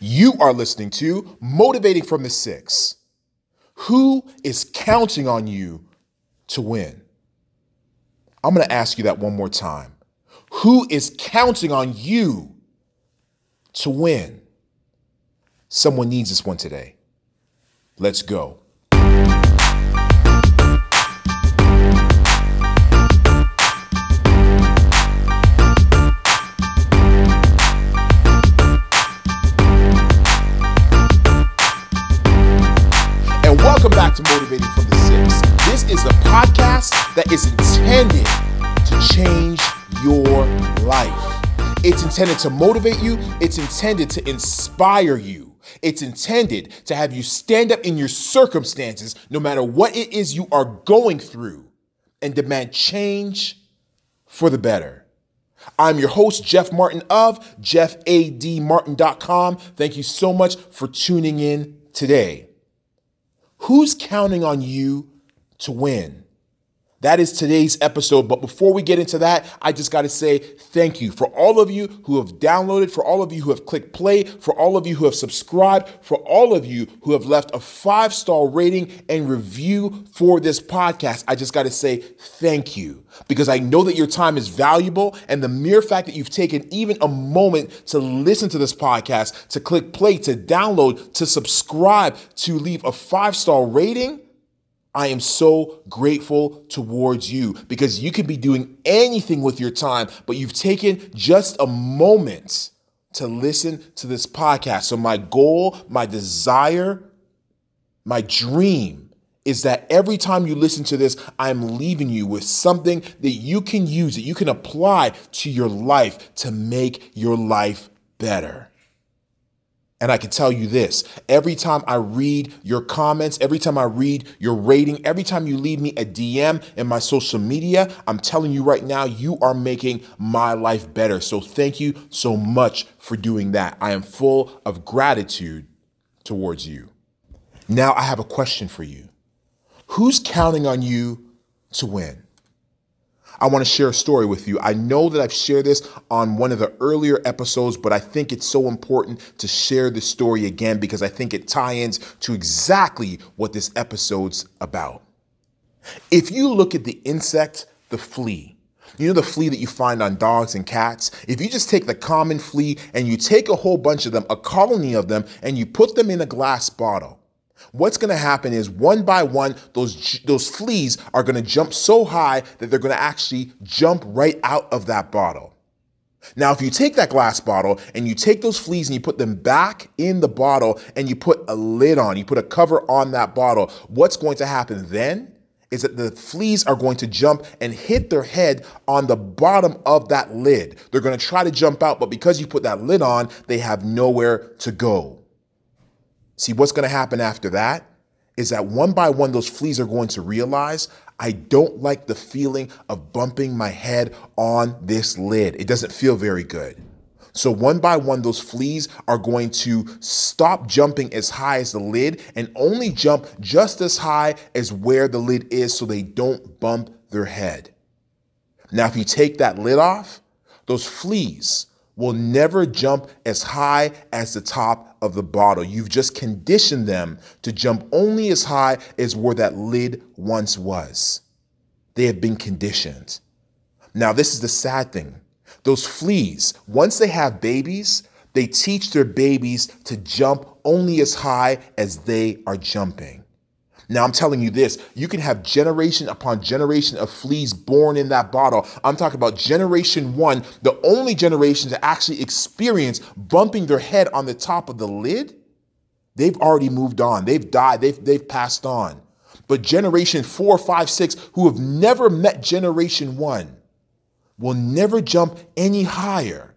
You are listening to Motivating from the Six. Who is counting on you to win? I'm going to ask you that one more time. Who is counting on you to win? Someone needs this one today. Let's go. To from the Six. This is a podcast that is intended to change your life. It's intended to motivate you, it's intended to inspire you. It's intended to have you stand up in your circumstances, no matter what it is you are going through, and demand change for the better. I'm your host, Jeff Martin of jeffadmartin.com. Thank you so much for tuning in today. Who's counting on you to win? That is today's episode. But before we get into that, I just got to say thank you for all of you who have downloaded, for all of you who have clicked play, for all of you who have subscribed, for all of you who have left a five star rating and review for this podcast. I just got to say thank you because I know that your time is valuable. And the mere fact that you've taken even a moment to listen to this podcast, to click play, to download, to subscribe, to leave a five star rating I am so grateful towards you because you could be doing anything with your time, but you've taken just a moment to listen to this podcast. So, my goal, my desire, my dream is that every time you listen to this, I'm leaving you with something that you can use, that you can apply to your life to make your life better. And I can tell you this every time I read your comments, every time I read your rating, every time you leave me a DM in my social media, I'm telling you right now, you are making my life better. So thank you so much for doing that. I am full of gratitude towards you. Now I have a question for you Who's counting on you to win? I want to share a story with you. I know that I've shared this on one of the earlier episodes, but I think it's so important to share this story again because I think it ties in to exactly what this episode's about. If you look at the insect, the flea, you know the flea that you find on dogs and cats? If you just take the common flea and you take a whole bunch of them, a colony of them, and you put them in a glass bottle, What's going to happen is one by one, those, those fleas are going to jump so high that they're going to actually jump right out of that bottle. Now, if you take that glass bottle and you take those fleas and you put them back in the bottle and you put a lid on, you put a cover on that bottle, what's going to happen then is that the fleas are going to jump and hit their head on the bottom of that lid. They're going to try to jump out, but because you put that lid on, they have nowhere to go. See, what's going to happen after that is that one by one, those fleas are going to realize I don't like the feeling of bumping my head on this lid. It doesn't feel very good. So, one by one, those fleas are going to stop jumping as high as the lid and only jump just as high as where the lid is so they don't bump their head. Now, if you take that lid off, those fleas will never jump as high as the top of the bottle. You've just conditioned them to jump only as high as where that lid once was. They have been conditioned. Now, this is the sad thing. Those fleas, once they have babies, they teach their babies to jump only as high as they are jumping. Now, I'm telling you this you can have generation upon generation of fleas born in that bottle. I'm talking about generation one, the only generation to actually experience bumping their head on the top of the lid. They've already moved on, they've died, they've, they've passed on. But generation four, five, six, who have never met generation one, will never jump any higher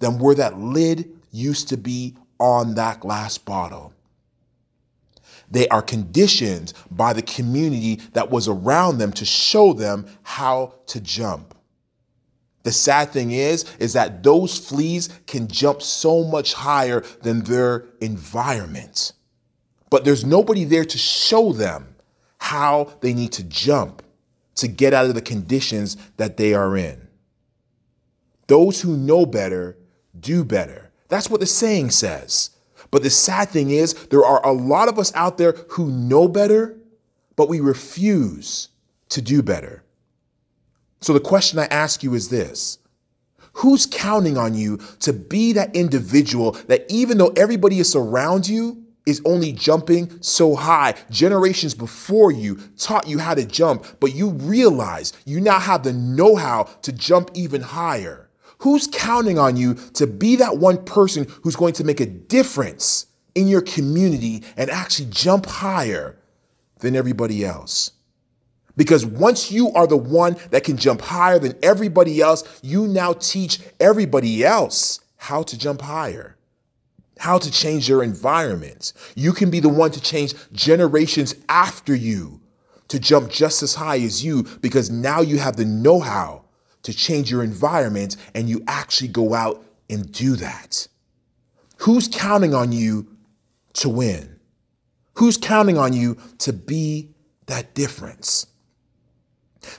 than where that lid used to be on that glass bottle. They are conditioned by the community that was around them to show them how to jump. The sad thing is, is that those fleas can jump so much higher than their environment. But there's nobody there to show them how they need to jump to get out of the conditions that they are in. Those who know better do better. That's what the saying says. But the sad thing is, there are a lot of us out there who know better, but we refuse to do better. So the question I ask you is this Who's counting on you to be that individual that even though everybody is around you is only jumping so high, generations before you taught you how to jump, but you realize you now have the know how to jump even higher? Who's counting on you to be that one person who's going to make a difference in your community and actually jump higher than everybody else? Because once you are the one that can jump higher than everybody else, you now teach everybody else how to jump higher, how to change their environment. You can be the one to change generations after you to jump just as high as you because now you have the know how to change your environment and you actually go out and do that. Who's counting on you to win? Who's counting on you to be that difference?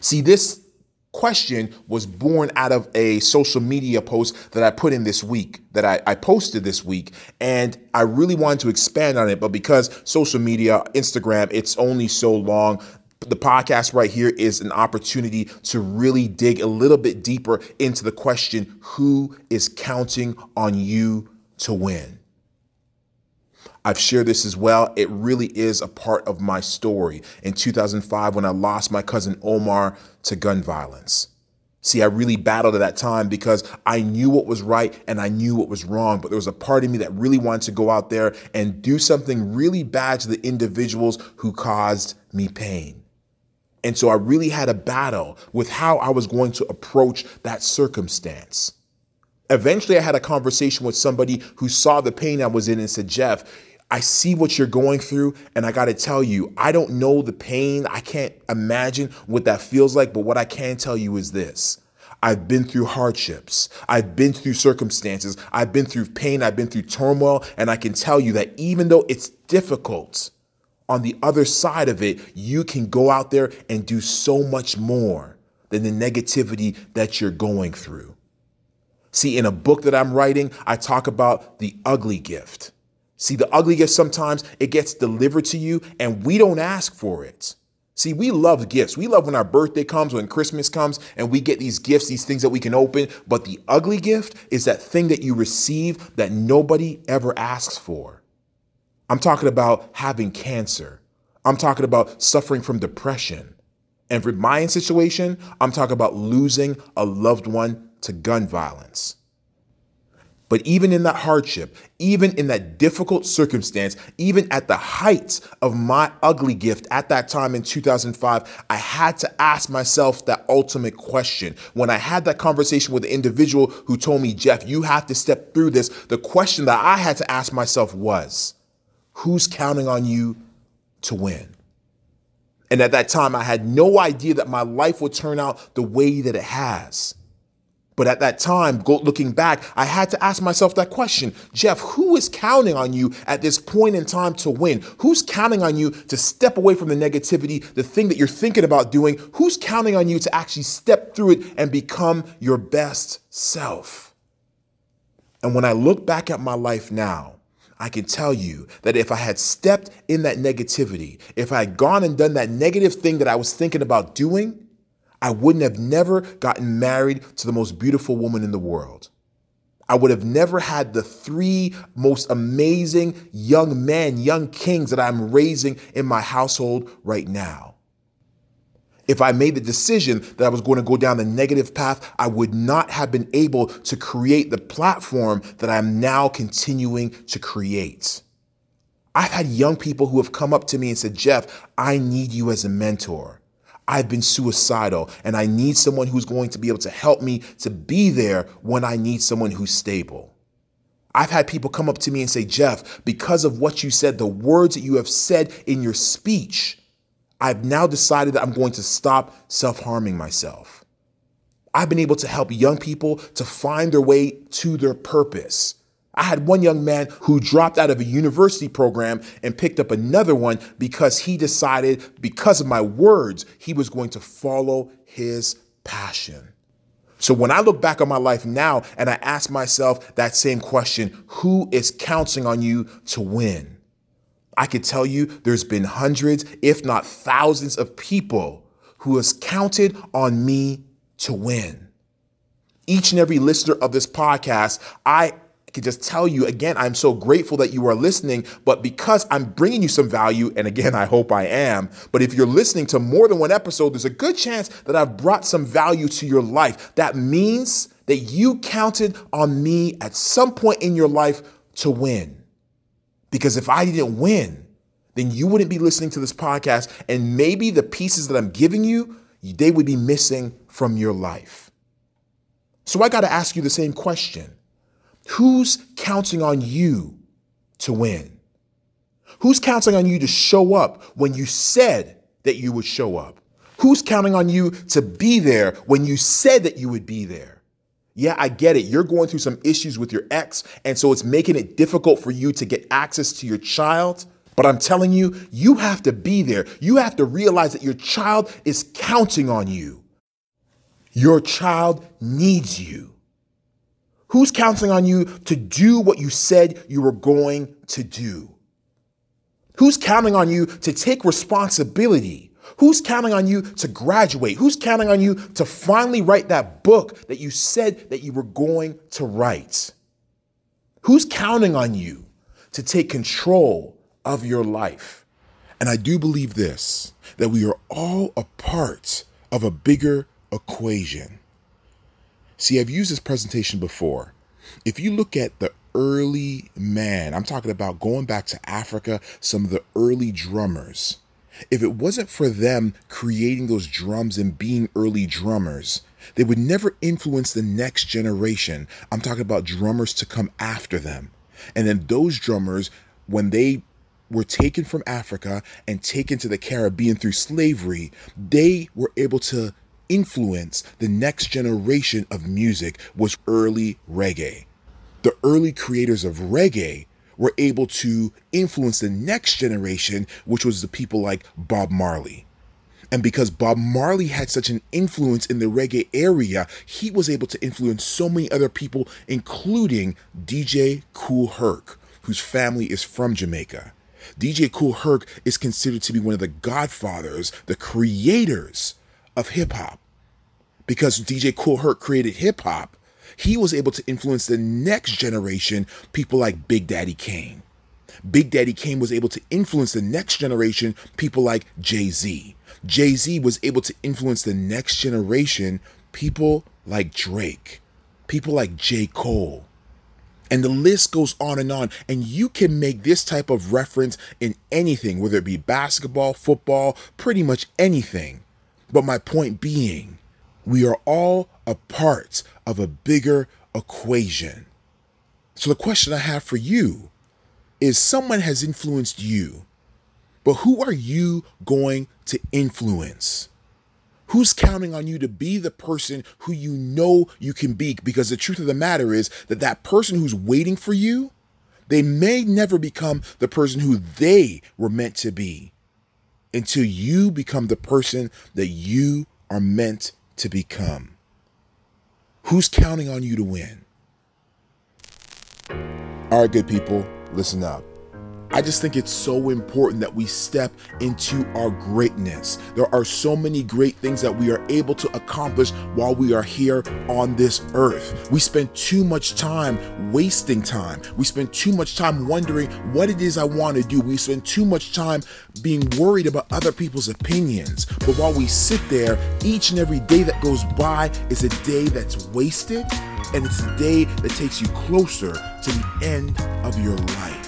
See, this question was born out of a social media post that I put in this week, that I, I, posted this week. And I really wanted to expand on it, but because social media, Instagram, it's only so long. The podcast right here is an opportunity to really dig a little bit deeper into the question who is counting on you to win? I've shared this as well. It really is a part of my story. In 2005, when I lost my cousin Omar to gun violence. See, I really battled at that time because I knew what was right and I knew what was wrong. But there was a part of me that really wanted to go out there and do something really bad to the individuals who caused me pain. And so I really had a battle with how I was going to approach that circumstance. Eventually, I had a conversation with somebody who saw the pain I was in and said, Jeff, I see what you're going through, and I got to tell you, I don't know the pain. I can't imagine what that feels like, but what I can tell you is this. I've been through hardships. I've been through circumstances. I've been through pain. I've been through turmoil. And I can tell you that even though it's difficult, on the other side of it, you can go out there and do so much more than the negativity that you're going through. See, in a book that I'm writing, I talk about the ugly gift. See, the ugly gift sometimes it gets delivered to you and we don't ask for it. See, we love gifts. We love when our birthday comes, when Christmas comes, and we get these gifts, these things that we can open. But the ugly gift is that thing that you receive that nobody ever asks for. I'm talking about having cancer. I'm talking about suffering from depression. And for my situation, I'm talking about losing a loved one to gun violence. But even in that hardship, even in that difficult circumstance, even at the height of my ugly gift at that time in 2005, I had to ask myself that ultimate question. When I had that conversation with the individual who told me, Jeff, you have to step through this, the question that I had to ask myself was, who's counting on you to win? And at that time, I had no idea that my life would turn out the way that it has. But at that time, looking back, I had to ask myself that question Jeff, who is counting on you at this point in time to win? Who's counting on you to step away from the negativity, the thing that you're thinking about doing? Who's counting on you to actually step through it and become your best self? And when I look back at my life now, I can tell you that if I had stepped in that negativity, if I had gone and done that negative thing that I was thinking about doing, I wouldn't have never gotten married to the most beautiful woman in the world. I would have never had the three most amazing young men, young kings that I'm raising in my household right now. If I made the decision that I was going to go down the negative path, I would not have been able to create the platform that I'm now continuing to create. I've had young people who have come up to me and said, Jeff, I need you as a mentor. I've been suicidal and I need someone who's going to be able to help me to be there when I need someone who's stable. I've had people come up to me and say, Jeff, because of what you said, the words that you have said in your speech, I've now decided that I'm going to stop self harming myself. I've been able to help young people to find their way to their purpose. I had one young man who dropped out of a university program and picked up another one because he decided, because of my words, he was going to follow his passion. So when I look back on my life now and I ask myself that same question, who is counting on you to win? I could tell you there's been hundreds, if not thousands of people who has counted on me to win. Each and every listener of this podcast, I can just tell you again, I'm so grateful that you are listening, but because I'm bringing you some value, and again, I hope I am, but if you're listening to more than one episode, there's a good chance that I've brought some value to your life. That means that you counted on me at some point in your life to win. Because if I didn't win, then you wouldn't be listening to this podcast, and maybe the pieces that I'm giving you, they would be missing from your life. So I got to ask you the same question Who's counting on you to win? Who's counting on you to show up when you said that you would show up? Who's counting on you to be there when you said that you would be there? Yeah, I get it. You're going through some issues with your ex, and so it's making it difficult for you to get access to your child. But I'm telling you, you have to be there. You have to realize that your child is counting on you. Your child needs you. Who's counting on you to do what you said you were going to do? Who's counting on you to take responsibility? Who's counting on you to graduate? Who's counting on you to finally write that book that you said that you were going to write? Who's counting on you to take control of your life? And I do believe this that we are all a part of a bigger equation. See, I've used this presentation before. If you look at the early man, I'm talking about going back to Africa, some of the early drummers. If it wasn't for them creating those drums and being early drummers, they would never influence the next generation. I'm talking about drummers to come after them. And then those drummers, when they were taken from Africa and taken to the Caribbean through slavery, they were able to influence the next generation of music was early reggae. The early creators of reggae were able to influence the next generation, which was the people like Bob Marley. And because Bob Marley had such an influence in the reggae area, he was able to influence so many other people, including DJ Kool Herc, whose family is from Jamaica. DJ Kool Herc is considered to be one of the godfathers, the creators of hip hop. Because DJ Kool Herc created hip hop, he was able to influence the next generation, people like Big Daddy Kane. Big Daddy Kane was able to influence the next generation, people like Jay Z. Jay Z was able to influence the next generation, people like Drake, people like J. Cole. And the list goes on and on. And you can make this type of reference in anything, whether it be basketball, football, pretty much anything. But my point being, we are all a part of a bigger equation. So the question I have for you is someone has influenced you, but who are you going to influence? Who's counting on you to be the person who you know you can be? Because the truth of the matter is that that person who's waiting for you, they may never become the person who they were meant to be until you become the person that you are meant to become. Who's counting on you to win? All right, good people, listen up. I just think it's so important that we step into our greatness. There are so many great things that we are able to accomplish while we are here on this earth. We spend too much time wasting time. We spend too much time wondering what it is I want to do. We spend too much time being worried about other people's opinions. But while we sit there, each and every day that goes by is a day that's wasted, and it's a day that takes you closer to the end of your life.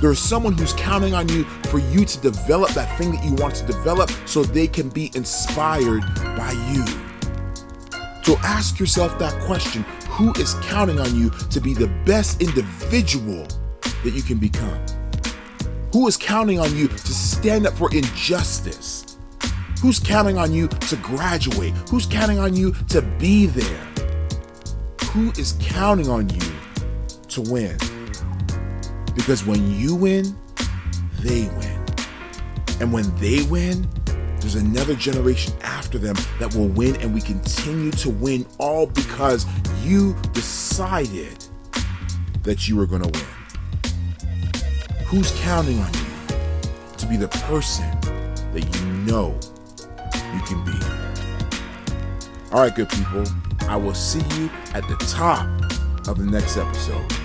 There is someone who's counting on you for you to develop that thing that you want to develop so they can be inspired by you. So ask yourself that question who is counting on you to be the best individual that you can become? Who is counting on you to stand up for injustice? Who's counting on you to graduate? Who's counting on you to be there? Who is counting on you to win? Because when you win, they win. And when they win, there's another generation after them that will win, and we continue to win all because you decided that you were going to win. Who's counting on you to be the person that you know you can be? All right, good people. I will see you at the top of the next episode.